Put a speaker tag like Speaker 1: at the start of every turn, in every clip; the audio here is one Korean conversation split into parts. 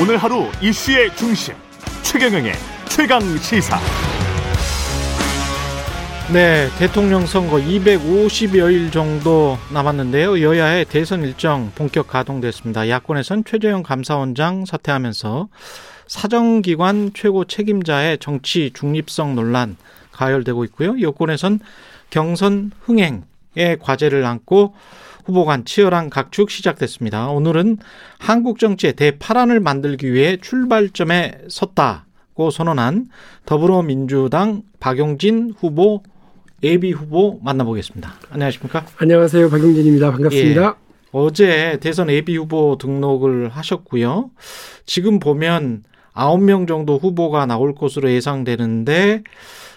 Speaker 1: 오늘 하루 이슈의 중심 최경영의 최강 시사.
Speaker 2: 네, 대통령 선거 250여일 정도 남았는데요. 여야의 대선 일정 본격 가동됐습니다. 야권에선 최재형 감사원장 사퇴하면서 사정기관 최고 책임자의 정치 중립성 논란 가열되고 있고요. 여권에선 경선 흥행의 과제를 안고 후보 간 치열한 각축 시작됐습니다. 오늘은 한국 정치의 대파란을 만들기 위해 출발점에 섰다고 선언한 더불어민주당 박용진 후보 예비 후보 만나보겠습니다. 안녕하십니까?
Speaker 3: 안녕하세요. 박용진입니다. 반갑습니다. 예.
Speaker 2: 어제 대선 예비 후보 등록을 하셨고요. 지금 보면 9명 정도 후보가 나올 것으로 예상되는데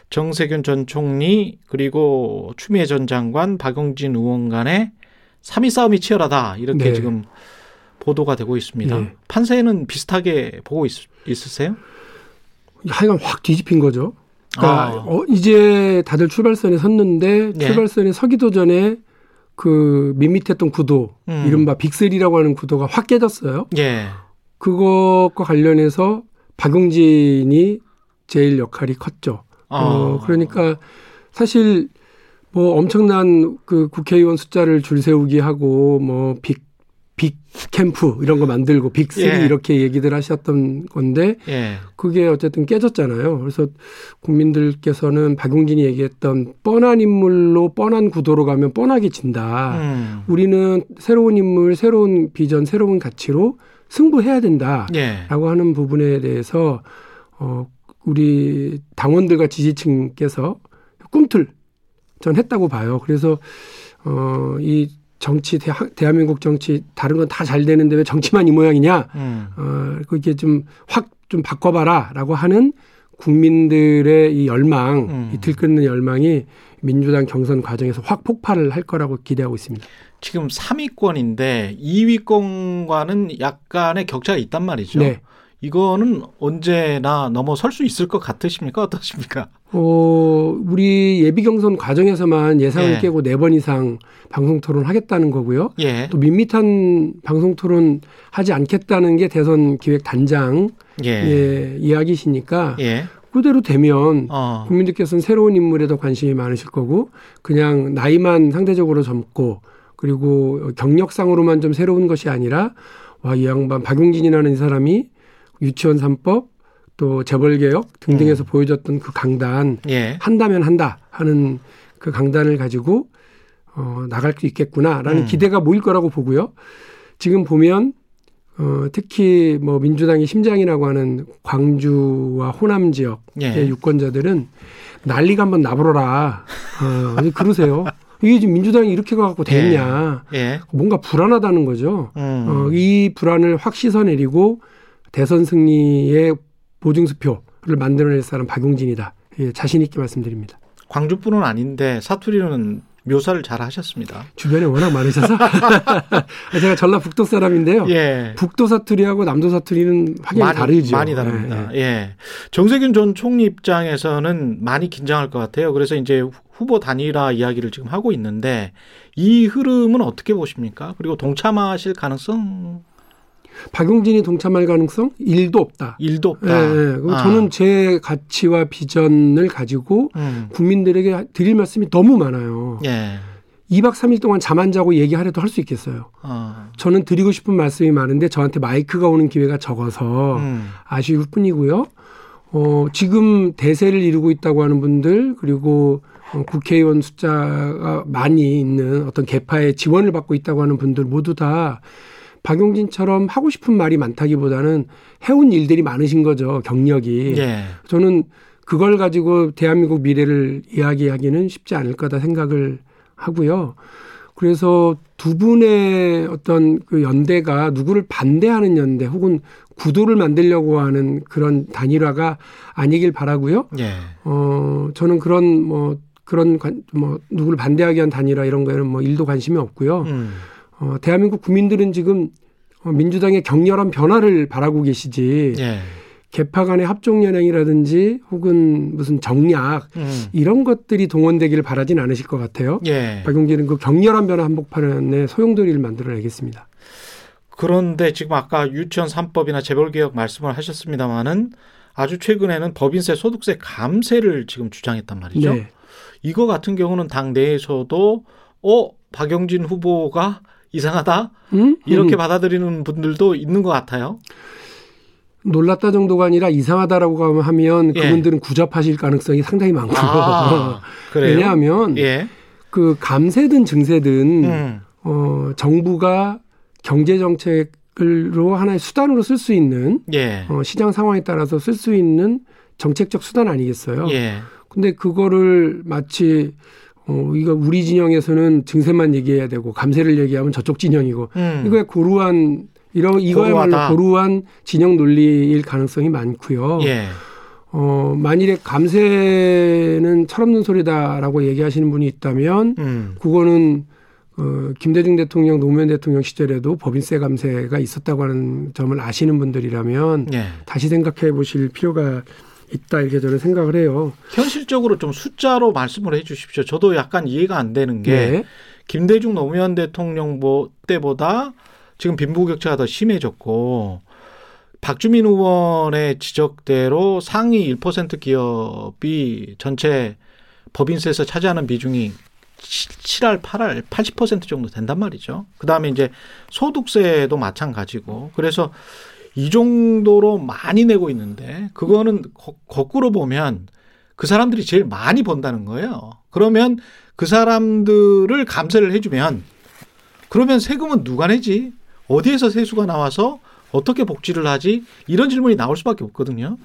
Speaker 2: 정세균 전 총리 그리고 추미애 전 장관 박용진 의원 간의 3위 싸움이 치열하다 이렇게 네. 지금 보도가 되고 있습니다. 네. 판세는 비슷하게 보고 있, 있으세요?
Speaker 3: 하여간 확 뒤집힌 거죠. 그러니까 아. 어, 이제 다들 출발선에 섰는데 네. 출발선에 서기도 전에 그 밋밋했던 구도, 음. 이른바 빅3라고 하는 구도가 확 깨졌어요. 예. 그것과 관련해서 박용진이 제일 역할이 컸죠. 아. 어, 그러니까 사실 뭐 엄청난 그 국회의원 숫자를 줄 세우기 하고 뭐 빅, 빅 캠프 이런 거 만들고 빅3 예. 이렇게 얘기들 하셨던 건데 예. 그게 어쨌든 깨졌잖아요. 그래서 국민들께서는 박용진이 얘기했던 뻔한 인물로 뻔한 구도로 가면 뻔하게 진다. 음. 우리는 새로운 인물, 새로운 비전, 새로운 가치로 승부해야 된다라고 예. 하는 부분에 대해서 어 우리 당원들과 지지층께서 꿈틀 전 했다고 봐요. 그래서 어, 이 정치 대, 대한민국 정치 다른 건 다 잘 되는데 왜 정치만 이 모양이냐? 음. 어, 그게 좀 확좀 바꿔봐라라고 하는 국민들의 이 열망, 음. 이 들끓는 열망이 민주당 경선 과정에서 확 폭발을 할 거라고 기대하고 있습니다.
Speaker 2: 지금 3위권인데 2위권과는 약간의 격차가 있단 말이죠. 네. 이거는 언제나 넘어설 수 있을 것 같으십니까? 어떠십니까?
Speaker 3: 어, 우리 예비 경선 과정에서만 예상을 예. 깨고 네 번 이상 방송 토론 하겠다는 거고요. 예. 또 밋밋한 방송 토론 하지 않겠다는 게 대선 기획 단장 예. 예 이야기시니까 예. 그대로 되면 어. 국민들께서는 새로운 인물에 더 관심이 많으실 거고 그냥 나이만 상대적으로 젊고 그리고 경력상으로만 좀 새로운 것이 아니라 와, 이 양반 박용진이라는 이 사람이 유치원 3법 또 재벌 개혁 등등에서 음. 보여줬던 그 강단 예. 한다면 한다 하는 그 강단을 가지고 어, 나갈 수 있겠구나라는 음. 기대가 모일 거라고 보고요. 지금 보면 어, 특히 뭐 민주당의 심장이라고 하는 광주와 호남 지역의 예. 유권자들은 난리가 한번 나불어라. 어, 그러세요. 이게 지금 민주당이 이렇게 가갖고 되겠냐. 예. 예. 뭔가 불안하다는 거죠. 음. 어, 이 불안을 확 씻어내리고 대선 승리의 보증수표를 만들어낼 사람 박용진이다. 예, 자신 있게 말씀드립니다.
Speaker 2: 광주뿐은 아닌데 사투리는 묘사를 잘 하셨습니다.
Speaker 3: 주변에 워낙 많으셔서 제가 전라북도 사람인데요. 예. 북도 사투리하고 남도 사투리는 확연히
Speaker 2: 많이,
Speaker 3: 다르죠.
Speaker 2: 많이 다릅니다. 예, 예. 예. 정세균 전 총리 입장에서는 많이 긴장할 것 같아요. 그래서 이제 후보 단일화 이야기를 지금 하고 있는데 이 흐름은 어떻게 보십니까? 그리고 동참하실 가능성
Speaker 3: 박용진이 동참할 가능성 일도 없다.
Speaker 2: 일도 없다. 예, 예.
Speaker 3: 아. 저는 제 가치와 비전을 가지고 음. 국민들에게 드릴 말씀이 너무 많아요. 예. 2박 3일 동안 잠 안 자고 얘기하려도 할 수 있겠어요. 어. 저는 드리고 싶은 말씀이 많은데 저한테 마이크가 오는 기회가 적어서 음. 아쉬울 뿐이고요. 어, 지금 대세를 이루고 있다고 하는 분들 그리고 어, 국회의원 숫자가 많이 있는 어떤 개파의 지원을 받고 있다고 하는 분들 모두 다 박용진처럼 하고 싶은 말이 많다기보다는 해온 일들이 많으신 거죠. 경력이. 예. 저는 그걸 가지고 대한민국 미래를 이야기하기는 쉽지 않을 거다 생각을 하고요. 그래서 두 분의 어떤 그 연대가 누구를 반대하는 연대 혹은 구도를 만들려고 하는 그런 단일화가 아니길 바라고요. 예. 어, 저는 그런 뭐 그런 관, 뭐 누구를 반대하기 위한 단일화 이런 거에는 뭐 일도 관심이 없고요. 음. 어, 대한민국 국민들은 지금 어, 민주당의 격렬한 변화를 바라고 계시지. 예. 개파 간의 합종 연행이라든지 혹은 무슨 정략 음. 이런 것들이 동원되기를 바라진 않으실 것 같아요. 예. 박용진은 그 격렬한 변화 한복판에 소용돌이를 만들어내겠습니다.
Speaker 2: 그런데 지금 아까 유치원 3법이나 재벌개혁 말씀을 하셨습니다마는 아주 최근에는 법인세 소득세 감세를 지금 주장했단 말이죠. 네. 이거 같은 경우는 당 내에서도 어 박영진 후보가 이상하다 음? 이렇게 음. 받아들이는 분들도 있는 것 같아요.
Speaker 3: 놀랐다 정도가 아니라 이상하다라고 하면 예. 그분들은 구잡하실 가능성이 상당히 많고요. 아, 왜냐하면 예. 그 감세든 증세든 음. 어, 정부가 경제 정책으로 하나의 수단으로 쓸 수 있는 예. 어, 시장 상황에 따라서 쓸 수 있는 정책적 수단 아니겠어요. 예. 근데 그거를 마치 어, 이거 우리 진영에서는 증세만 얘기해야 되고 감세를 얘기하면 저쪽 진영이고 음. 이거에 고루한 이런 이거야말로 고루한 진영 논리일 가능성이 많고요. 예. 어, 만일에 감세는 철없는 소리다라고 얘기하시는 분이 있다면 음. 그거는 어, 김대중 대통령, 노무현 대통령 시절에도 법인세 감세가 있었다고 하는 점을 아시는 분들이라면 예. 다시 생각해 보실 필요가 있다 이렇게 저는 생각을 해요.
Speaker 2: 현실적으로 좀 숫자로 말씀을 해 주십시오. 저도 약간 이해가 안 되는 게 네. 김대중 노무현 대통령 때보다 지금 빈부격차가 더 심해졌고 박주민 의원의 지적대로 상위 1% 기업이 전체 법인세에서 차지하는 비중이 7할, 8할, 80% 정도 된단 말이죠. 그 다음에 이제 소득세도 마찬가지고. 그래서 이 정도로 많이 내고 있는데 그거는 거, 꾸로 보면 그 사람들이 제일 많이 번다는 거예요. 그러면 그 사람들을 감세를 해주면 그러면 세금은 누가 내지? 어디에서 세수가 나와서 어떻게 복지를 하지? 이런 질문이 나올 수밖에 없거든요.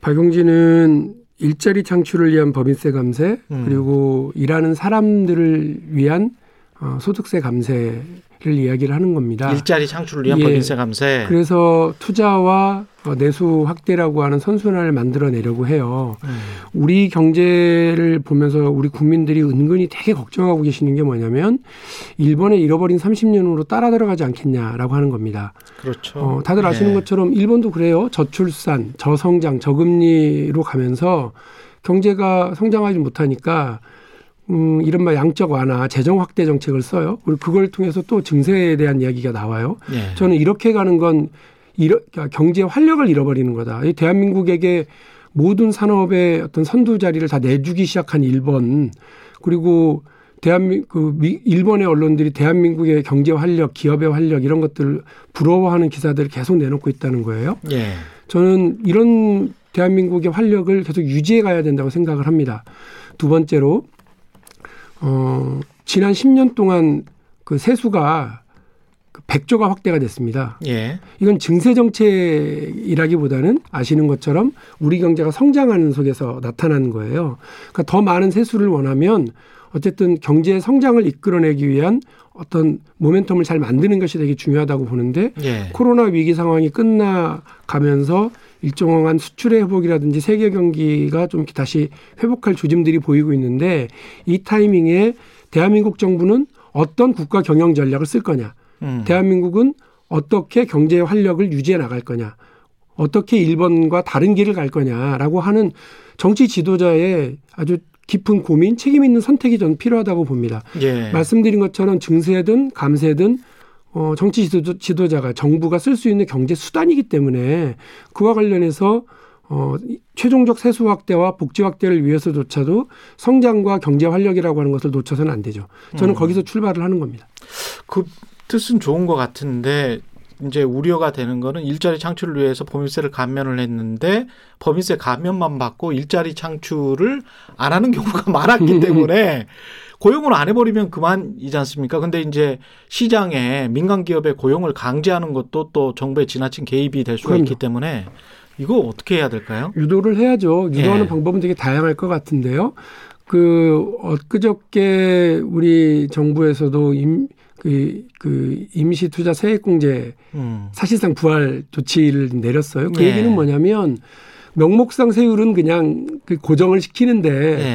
Speaker 3: 박용진은 일자리 창출을 위한 법인세 감세 음. 그리고 일하는 사람들을 위한 어, 소득세 감세 를 이야기를 하는 겁니다.
Speaker 2: 일자리 창출을 위한 예. 법인세 감세.
Speaker 3: 그래서 투자와 어, 내수 확대라고 하는 선순환을 만들어내려고 해요. 음. 우리 경제를 보면서 우리 국민들이 은근히 되게 걱정하고 계시는 게 뭐냐면 일본에 잃어버린 30년으로 따라 들어가지 않겠냐라고 하는 겁니다.
Speaker 2: 그렇죠.
Speaker 3: 어, 다들 아시는 네. 것처럼 일본도 그래요. 저출산, 저성장, 저금리로 가면서 경제가 성장하지 못하니까 음, 이른바 양적 완화, 재정 확대 정책을 써요. 그리고 그걸 통해서 또 증세에 대한 이야기가 나와요. 예. 저는 이렇게 가는 건 이러, 그러니까 경제 활력을 잃어버리는 거다. 이 대한민국에게 모든 산업의 어떤 선두 자리를 다 내주기 시작한 일본 그리고 대한민국 그 일본의 언론들이 대한민국의 경제 활력, 기업의 활력 이런 것들을 부러워하는 기사들을 계속 내놓고 있다는 거예요. 예. 저는 이런 대한민국의 활력을 계속 유지해 가야 된다고 생각을 합니다. 두 번째로 어, 지난 10년 동안 그 세수가 100조가 그 확대가 됐습니다. 예. 이건 증세 정책이라기보다는 아시는 것처럼 우리 경제가 성장하는 속에서 나타나는 거예요. 그러니까 더 많은 세수를 원하면 어쨌든 경제 성장을 이끌어내기 위한 어떤 모멘텀을 잘 만드는 것이 되게 중요하다고 보는데 예. 코로나 위기 상황이 끝나가면서 일정한 수출의 회복이라든지 세계 경기가 좀 다시 회복할 조짐들이 보이고 있는데 이 타이밍에 대한민국 정부는 어떤 국가 경영 전략을 쓸 거냐. 음. 대한민국은 어떻게 경제 활력을 유지해 나갈 거냐. 어떻게 일본과 다른 길을 갈 거냐라고 하는 정치 지도자의 아주 깊은 고민, 책임 있는 선택이 저는 필요하다고 봅니다. 예. 말씀드린 것처럼 증세든 감세든 어, 정치 지도, 자가 정부가 쓸 수 있는 경제 수단이기 때문에 그와 관련해서 어, 최종적 세수 확대와 복지 확대를 위해서조차도 성장과 경제 활력이라고 하는 것을 놓쳐서는 안 되죠. 저는 음. 거기서 출발을 하는 겁니다.
Speaker 2: 그 뜻은 좋은 것 같은데 이제 우려가 되는 거는 일자리 창출을 위해서 법인세를 감면을 했는데 법인세 감면만 받고 일자리 창출을 안 하는 경우가 많았기 때문에 고용을 안 해버리면 그만이지 않습니까? 근데 이제 시장에 민간 기업의 고용을 강제하는 것도 또 정부의 지나친 개입이 될 수가 그럼요. 있기 때문에 이거 어떻게 해야 될까요?
Speaker 3: 유도를 해야죠. 유도하는 예. 방법은 되게 다양할 것 같은데요. 그 엊그저께 우리 정부에서도 임, 그, 그 임시 투자 세액공제 음. 사실상 부활 조치를 내렸어요. 그 예. 얘기는 뭐냐면 명목상 세율은 그냥 그 고정을 시키는데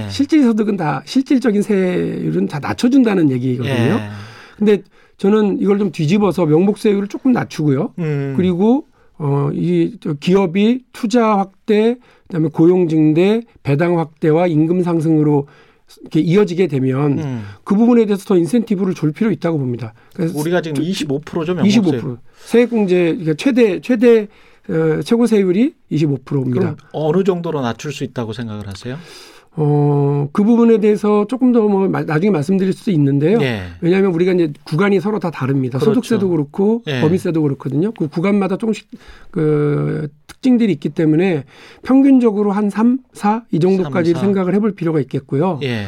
Speaker 3: 예. 실질 소득은 다 실질적인 세율은 다 낮춰준다는 얘기거든요. 예. 근데 저는 이걸 좀 뒤집어서 명목 세율을 조금 낮추고요. 음. 그리고 어이 기업이 투자 확대 그다음에 고용 증대, 배당 확대와 임금 상승으로 이렇게 이어지게 되면 음. 그 부분에 대해서 더 인센티브를 줄 필요 있다고 봅니다.
Speaker 2: 그래서 우리가 지금 25%죠,
Speaker 3: 25%. 세액공제 그러니까 최대 최대 어, 최고 세율이 25%입니다. 그럼
Speaker 2: 어느 정도로 낮출 수 있다고 생각을 하세요?
Speaker 3: 어, 그 부분에 대해서 조금 더 뭐 나중에 말씀드릴 수도 있는데요. 예. 왜냐하면 우리가 이제 구간이 서로 다 다릅니다. 그렇죠. 소득세도 그렇고 예. 법인세도 그렇거든요. 그 구간마다 조금씩 그 특징들이 있기 때문에 평균적으로 한 3, 4 이 정도까지 3, 생각을 해볼 필요가 있겠고요. 예.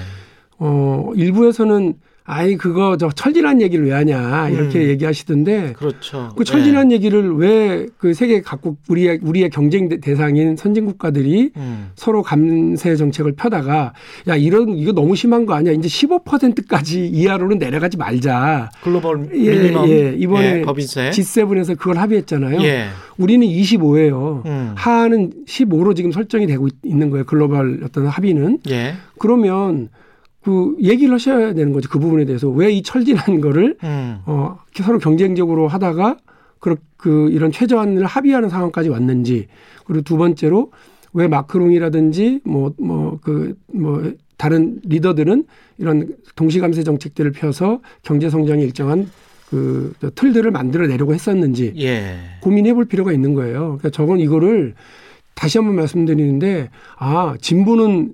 Speaker 3: 어, 일부에서는 아이 그거 저 철진한 얘기를 왜 하냐 이렇게 음. 얘기하시던데
Speaker 2: 그렇죠.
Speaker 3: 그 철진한 네. 얘기를 왜 그 세계 각국 우리의 우리의 경쟁 대상인 선진 국가들이 음. 서로 감세 정책을 펴다가 야 이런 이거 너무 심한 거 아니야 이제 15%까지 이하로는 내려가지 말자.
Speaker 2: 글로벌 미니멈
Speaker 3: 예, 예. 이번에 예, 법인세 G7에서 그걸 합의했잖아요. 예. 우리는 25예요. 음. 하는 15로 지금 설정이 되고 있는 거예요. 글로벌 어떤 합의는. 예. 그러면 그 얘기를 하셔야 되는 거죠. 그 부분에 대해서 왜 이 철진한 거를 음. 어 서로 경쟁적으로 하다가 그, 그 이런 최저한을 합의하는 상황까지 왔는지 그리고 두 번째로 왜 마크롱이라든지 뭐 뭐 그뭐 뭐 다른 리더들은 이런 동시감세 정책들을 펴서 경제 성장에 일정한 그 틀들을 만들어 내려고 했었는지 예. 고민해 볼 필요가 있는 거예요. 그러니까 저건 이거를 다시 한번 말씀드리는데 아 진보는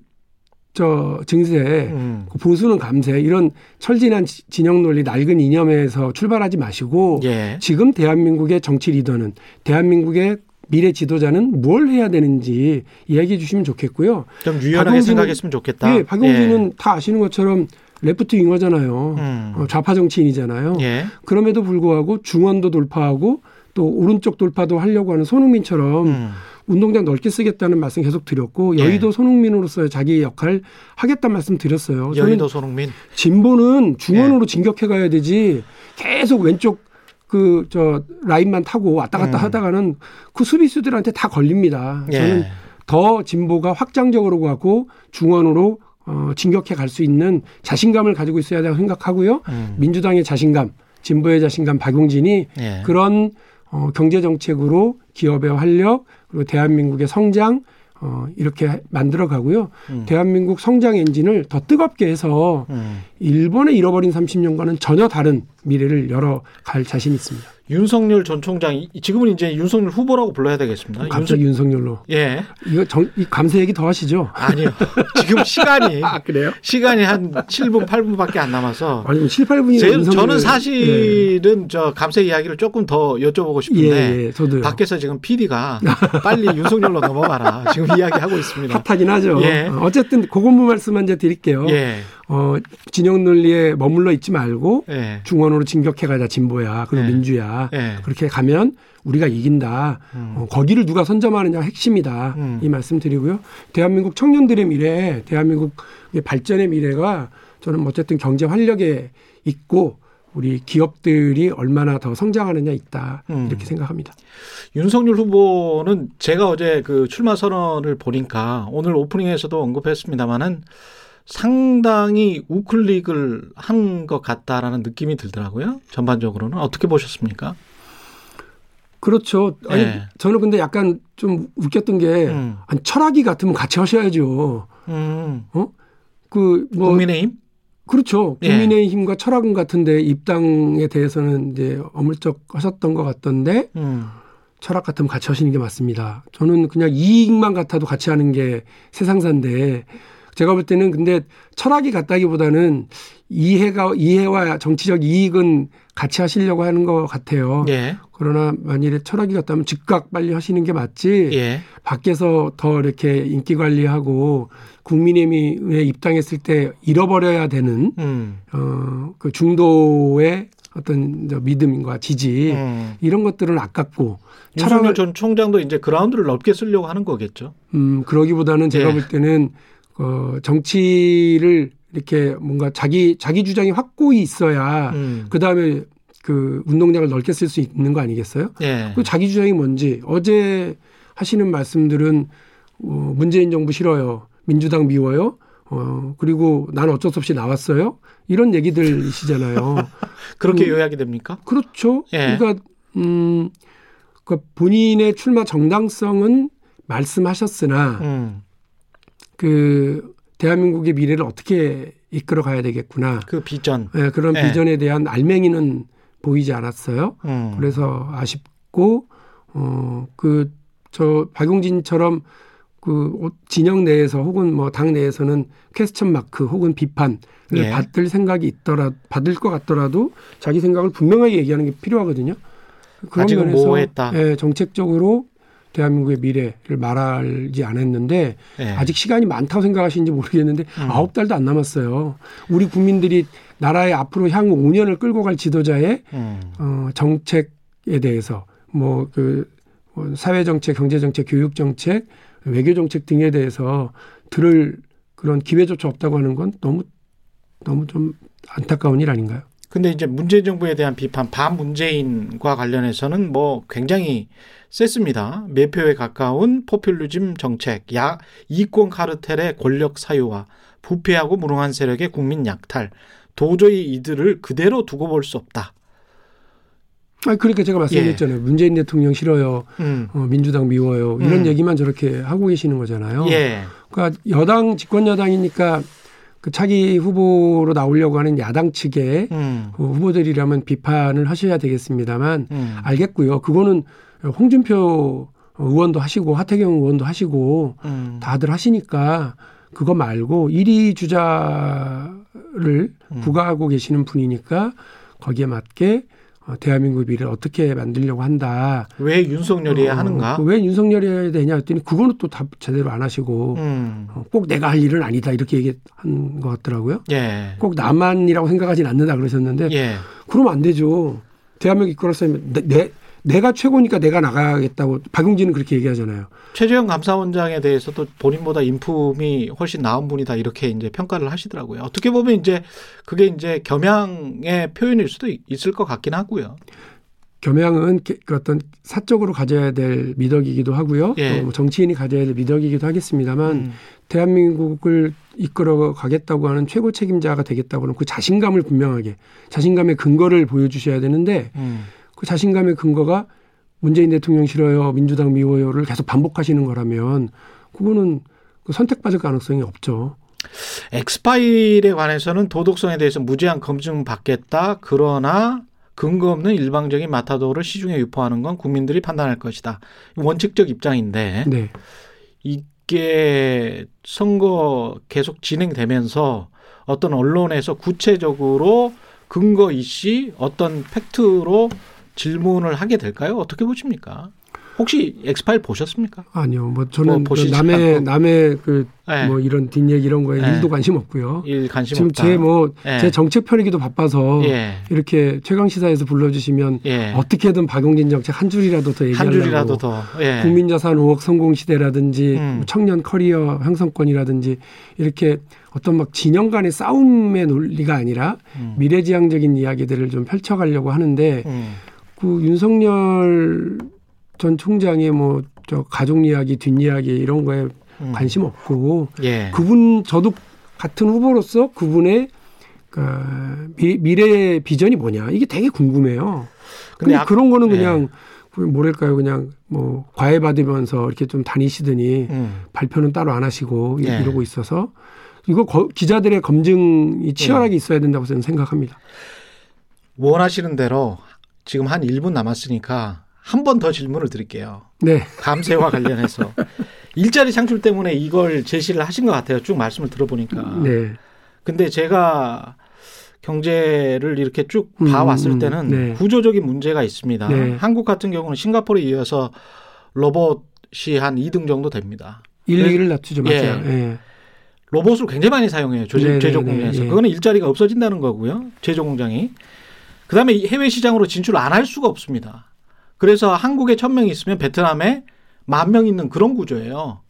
Speaker 3: 저 증세, 음. 그 보수는 감세 이런 철진한 진영 논리 낡은 이념에서 출발하지 마시고 예. 지금 대한민국의 정치 리더는 대한민국의 미래 지도자는 뭘 해야 되는지 이야기해 주시면 좋겠고요.
Speaker 2: 좀 유연하게 생각했으면 좋겠다.
Speaker 3: 예, 박용진은 예. 다 아시는 것처럼 레프트 윙어잖아요. 음. 어, 좌파 정치인이잖아요. 예. 그럼에도 불구하고 중원도 돌파하고 또 오른쪽 돌파도 하려고 하는 손흥민처럼 음. 운동장 넓게 쓰겠다는 말씀 계속 드렸고 예. 여의도 손흥민으로서 자기의 역할 하겠다는 말씀 드렸어요.
Speaker 2: 여의도 손흥민
Speaker 3: 진보는 중원으로 예. 진격해 가야 되지 계속 왼쪽 그 저 라인만 타고 왔다 갔다 음. 하다가는 그 수비수들한테 다 걸립니다. 예. 저는 더 진보가 확장적으로 가고 중원으로 어, 진격해 갈 수 있는 자신감을 가지고 있어야 된다고 생각하고요. 음. 민주당의 자신감, 진보의 자신감, 박용진이 예. 그런 어, 경제 정책으로 기업의 활력 그리고 대한민국의 성장 어, 이렇게 만들어 가고요. 음. 대한민국 성장 엔진을 더 뜨겁게 해서 음. 일본의 잃어버린 30년과는 전혀 다른 미래를 열어갈 자신 있습니다.
Speaker 2: 윤석열 전 총장 지금은 이제 윤석열 후보라고 불러야 되겠습니다.
Speaker 3: 갑자기 윤석... 윤석 열로.
Speaker 2: 예.
Speaker 3: 이거 정, 이 감세 얘기 더 하시죠?
Speaker 2: 아니요. 지금 시간이
Speaker 3: 아, 그래요?
Speaker 2: 시간이 한 7분 8분밖에 안 남아서.
Speaker 3: 아니 7, 8분이 제,
Speaker 2: 저는 사실은 예. 저 감세 이야기를 조금 더 여쭤보고 싶은데 예, 예, 저도요. 밖에서 지금 PD가 빨리 윤석열로 넘어가라. 지금 이야기하고 있습니다.
Speaker 3: 핫하긴 하죠. 예. 어쨌든 고건부 말씀만 이제 드릴게요. 예. 어, 진영 논리에 머물러 있지 말고 예. 중원으로 진격해 가자 진보야 그리고 예. 민주야 예. 그렇게 가면 우리가 이긴다. 음. 어, 거기를 누가 선점하느냐 핵심이다. 음. 이 말씀 드리고요. 대한민국 청년들의 미래, 대한민국 발전의 미래가 저는 어쨌든 경제 활력에 있고 우리 기업들이 얼마나 더 성장하느냐 있다 음. 이렇게 생각합니다.
Speaker 2: 윤석열 후보는 제가 어제 그 출마 선언을 보니까 오늘 오프닝에서도 언급했습니다마는 상당히 우클릭을 한 것 같다라는 느낌이 들더라고요. 전반적으로는 어떻게 보셨습니까?
Speaker 3: 그렇죠. 아니 네. 저는 근데 약간 좀 웃겼던 게 음. 아니, 철학이 같으면 같이 하셔야죠. 음. 어? 그 뭐
Speaker 2: 국민의힘?
Speaker 3: 그렇죠. 예. 국민의힘과 네. 철학은 같은데 입당에 대해서는 이제 어물쩍 하셨던 것 같던데 음. 철학 같으면 같이 하시는 게 맞습니다. 저는 그냥 이익만 같아도 같이 하는 게 세상사인데 제가 볼 때는 근데 철학이 같다기보다는 이해가 이해와 정치적 이익은 같이 하시려고 하는 것 같아요. 예. 그러나 만일에 철학이 같다면 즉각 빨리 하시는 게 맞지. 예. 밖에서 더 이렇게 인기 관리하고 국민의힘에 입당했을 때 잃어버려야 되는 음. 어그 중도의 어떤 믿음과 지지 음. 이런 것들은 아깝고
Speaker 2: 윤석열 전 총장도 이제 그라운드를 넓게 쓰려고 하는 거겠죠.
Speaker 3: 음 그러기보다는 제가 예. 볼 때는 어, 정치를 이렇게 뭔가 자기 자기 주장이 확고히 있어야 음. 그 다음에 그 운동장을 넓게 쓸 수 있는 거 아니겠어요? 예. 그 자기 주장이 뭔지 어제 하시는 말씀들은 어, 문재인 정부 싫어요, 민주당 미워요, 어 그리고 난 어쩔 수 없이 나왔어요. 이런 얘기들이시잖아요.
Speaker 2: 그렇게 그, 요약이 됩니까?
Speaker 3: 그렇죠. 예. 그러니까 음, 그 본인의 출마 정당성은 말씀하셨으나 음. 그 대한민국의 미래를 어떻게 이끌어 가야 되겠구나.
Speaker 2: 그 비전.
Speaker 3: 네, 그런 네. 비전에 대한 알맹이는 보이지 않았어요.
Speaker 2: 음.
Speaker 3: 그래서 아쉽고 어그 저 박용진처럼 그 진영 내에서 혹은 뭐 당 내에서는 퀘스천 마크 혹은 비판을 예. 받을 생각이 있더라 받을 것 같더라도 자기 생각을 분명하게 얘기하는 게 필요하거든요.
Speaker 2: 그런 면에서 모호했다.
Speaker 3: 예, 정책적으로 대한민국의 미래를 말하지 않았는데 예. 아직 시간이 많다고 생각하시는지 모르겠는데 음. 아홉 음. 달도 안 남았어요. 우리 국민들이 나라의 앞으로 향후 5년을 끌고 갈 지도자의 음. 어, 정책에 대해서 뭐그 뭐 사회 정책, 경제 정책, 교육 정책, 외교 정책 등에 대해서 들을 그런 기회조차 없다고 하는 건 너무 너무 좀 안타까운 일 아닌가요?
Speaker 2: 근데 이제 문재인 정부에 대한 비판 반문재인과 관련해서는 뭐 굉장히 셌습니다. 매표에 가까운 포퓰리즘 정책, 야 이권 카르텔의 권력 사유화, 부패하고 무능한 세력의 국민 약탈, 도저히 이들을 그대로 두고 볼 수 없다.
Speaker 3: 아 그러니까 제가 말씀드렸잖아요. 예. 문재인 대통령 싫어요. 음. 어, 민주당 미워요. 이런 음. 얘기만 저렇게 하고 계시는 거잖아요.
Speaker 2: 예.
Speaker 3: 그러니까 여당 집권 여당이니까 그 차기 후보로 나오려고 하는 야당 측의 음. 그 후보들이라면 비판을 하셔야 되겠습니다만 음. 알겠고요. 그거는 홍준표 의원도 하시고 하태경 의원도 하시고 음. 다들 하시니까 그거 말고 1위 주자를 음. 부과하고 계시는 분이니까 거기에 맞게 어, 대한민국 미래를 어떻게 만들려고 한다.
Speaker 2: 왜 윤석열이 어, 하는가?
Speaker 3: 왜 윤석열이 해야 되냐 했더니 그거는 또 답 제대로 안 하시고 음. 어, 꼭 내가 할 일은 아니다 이렇게 얘기한 것 같더라고요.
Speaker 2: 예.
Speaker 3: 꼭 나만이라고 생각하진 않는다 그러셨는데
Speaker 2: 예.
Speaker 3: 그러면 안 되죠. 대한민국 이끌어 서면 내, 내 내가 최고니까 내가 나가겠다고 박용진은 그렇게 얘기하잖아요.
Speaker 2: 최재형 감사원장에 대해서도 본인보다 인품이 훨씬 나은 분이다 이렇게 이제 평가를 하시더라고요. 어떻게 보면 이제 그게 이제 겸양의 표현일 수도 있을 것 같긴 하고요.
Speaker 3: 겸양은 그 어떤 사적으로 가져야 될 미덕이기도 하고요. 예. 또뭐 정치인이 가져야 될 미덕이기도 하겠습니다만 음. 대한민국을 이끌어 가겠다고 하는 최고 책임자가 되겠다고는 그 자신감을 분명하게 자신감의 근거를 보여주셔야 되는데 음. 그 자신감의 근거가 문재인 대통령 싫어요, 민주당 미워요를 계속 반복하시는 거라면 그거는 그 선택받을 가능성이 없죠.
Speaker 2: 엑스파일에 관해서는 도덕성에 대해서 무제한 검증 받겠다. 그러나 근거 없는 일방적인 마타도어를 시중에 유포하는 건 국민들이 판단할 것이다. 원칙적 입장인데
Speaker 3: 네.
Speaker 2: 이게 선거 계속 진행되면서 어떤 언론에서 구체적으로 근거 이씨 어떤 팩트로 질문을 하게 될까요? 어떻게 보십니까? 혹시 엑스파일 보셨습니까?
Speaker 3: 아니요. 뭐 저는 뭐 남의 않고. 남의 그뭐 네. 이런 뒷얘기 이런 거에 네. 일도 관심 없고요.
Speaker 2: 일 관심
Speaker 3: 지금. 제 뭐제 네. 정책 펴리기도 바빠서 예. 이렇게 최강 시사에서 불러주시면 예. 어떻게든 박용진 정책 한 줄이라도 더 얘기하려고 한 줄이라도 더 예. 국민 자산 5억 성공 시대라든지 음. 뭐 청년 커리어 형성권이라든지 이렇게 어떤 막 진영 간의 싸움의 논리가 아니라 음. 미래지향적인 이야기들을 좀 펼쳐가려고 하는데. 음. 그 윤석열 전 총장의 뭐 저 가족 이야기, 뒷이야기 이런 거에 음. 관심 없고
Speaker 2: 예.
Speaker 3: 그분 저도 같은 후보로서 그분의 그 미래 비전이 뭐냐 이게 되게 궁금해요. 근데, 근데 그런 거는 예. 그냥 예. 뭐랄까요 그냥 뭐 과외 받으면서 이렇게 좀 다니시더니 음. 발표는 따로 안 하시고 예. 이러고 있어서 이거 거, 기자들의 검증이 치열하게 예. 있어야 된다고 저는 생각합니다.
Speaker 2: 원하시는 대로 지금 한 1분 남았으니까 한 번 더 질문을 드릴게요.
Speaker 3: 네.
Speaker 2: 감세와 관련해서 일자리 창출 때문에 이걸 제시를 하신 것 같아요. 쭉 말씀을 들어보니까.
Speaker 3: 네.
Speaker 2: 근데 제가 경제를 이렇게 쭉 음, 봐왔을 음, 때는 네. 구조적인 문제가 있습니다. 네. 한국 같은 경우는 싱가포르에 이어서 로봇이 한 2등 정도 됩니다.
Speaker 3: 1, 2를 낮추죠. 맞아요. 예. 예.
Speaker 2: 로봇을 굉장히 많이 사용해요. 네, 제조 네, 네, 공장에서. 예. 그거는 일자리가 없어진다는 거고요. 제조 공장이. 그다음에 해외 시장으로 진출 안 할 수가 없습니다. 그래서 한국에 천명 있으면 베트남에 만 명 있는 그런 구조예요.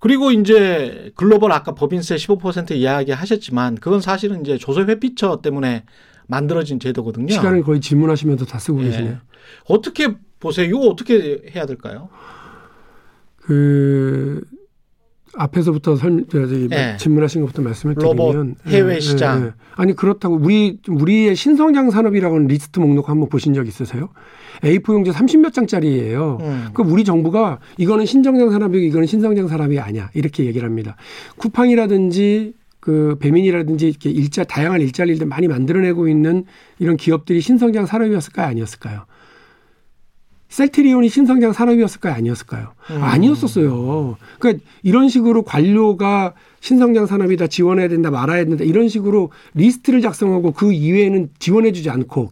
Speaker 2: 그리고 이제 글로벌 아까 법인세 15% 이야기 하셨지만 그건 사실은 이제 조세 회피처 때문에 만들어진 제도거든요.
Speaker 3: 시간을 거의 질문하시면서 다 쓰고 예. 계시네요.
Speaker 2: 어떻게 보세요? 이거 어떻게 해야 될까요?
Speaker 3: 그 앞에서부터 설, 저기 네. 질문하신 것부터 말씀을 드리면
Speaker 2: 해외 예, 시장
Speaker 3: 예, 예. 아니 그렇다고 우리 우리의 신성장 산업이라고 하는 리스트 목록 한번 보신 적 있으세요? A4 용지 30몇 장짜리예요. 음. 그 우리 정부가 이거는 신정장 산업이고 이거는 신성장 산업이 아니야 이렇게 얘기를 합니다. 쿠팡이라든지 그 배민이라든지 이렇게 일자 다양한 일자리를 많이 만들어내고 있는 이런 기업들이 신성장 산업이었을까요, 아니었을까요? 셀트리온이 신성장 산업이었을까요? 아니었을까요? 음. 아니었었어요. 그러니까 이런 식으로 관료가 신성장 산업이다 지원해야 된다 말아야 된다 이런 식으로 리스트를 작성하고 그 이외에는 지원해주지 않고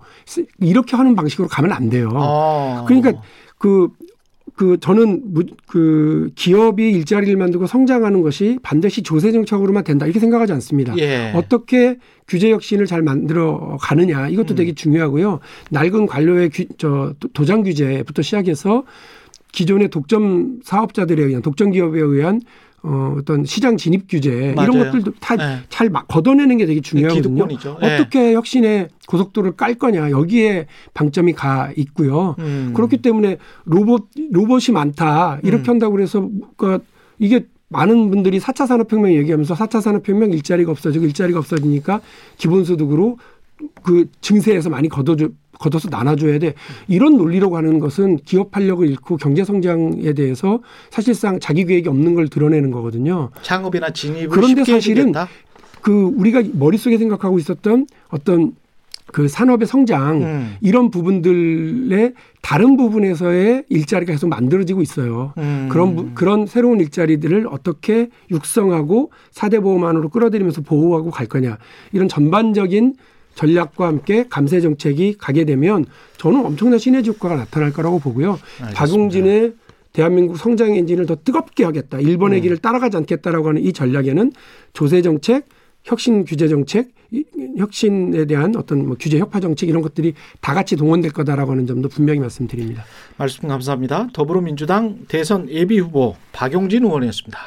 Speaker 3: 이렇게 하는 방식으로 가면 안 돼요. 아. 그러니까 그 그 저는 그 기업이 일자리를 만들고 성장하는 것이 반드시 조세 정책으로만 된다 이렇게 생각하지 않습니다. 예. 어떻게 규제 혁신을 잘 만들어 가느냐 이것도 음. 되게 중요하고요. 낡은 관료의 규, 저 도장 규제부터 시작해서 기존의 독점 사업자들에 의한 독점 기업에 의한 어, 어떤 시장 진입 규제 맞아요. 이런 것들도 다잘 네. 걷어내는 게 되게 중요하거든요. 기 어떻게 네. 혁신의 고속도로를 깔 거냐 여기에 방점이 가 있고요. 음. 그렇기 때문에 로봇 로봇이 많다 이렇게 음. 한다고 그래서 그러니까 이게 많은 분들이 4차 산업혁명 얘기하면서 4차 산업혁명 일자리가 없어지고 일자리가 없어지니까 기본소득으로 그 증세에서 많이 걷어줘 걷어서 나눠줘야 돼. 이런 논리로 가는 것은 기업 활력을 잃고 경제 성장에 대해서 사실상 자기 계획이 없는 걸 드러내는 거거든요.
Speaker 2: 창업이나 진입을
Speaker 3: 그런데 사실은
Speaker 2: 해주겠다?
Speaker 3: 그 우리가 머릿속에 생각하고 있었던 어떤 그 산업의 성장 음. 이런 부분들의 다른 부분에서의 일자리가 계속 만들어지고 있어요. 음. 그런 그런 새로운 일자리들을 어떻게 육성하고 사대 보험안으로 끌어들이면서 보호하고 갈 거냐 이런 전반적인 전략과 함께 감세 정책이 가게 되면 저는 엄청난 시너지 효과가 나타날 거라고 보고요. 알겠습니다. 박용진의 대한민국 성장 엔진을 더 뜨겁게 하겠다. 일본의 음. 길을 따라가지 않겠다라고 하는 이 전략에는 조세 정책, 혁신 규제 정책, 혁신에 대한 어떤 뭐 규제 혁파 정책 이런 것들이 다 같이 동원될 거다라고 하는 점도 분명히 말씀드립니다.
Speaker 2: 말씀 감사합니다. 더불어민주당 대선 예비 후보 박용진 의원이었습니다.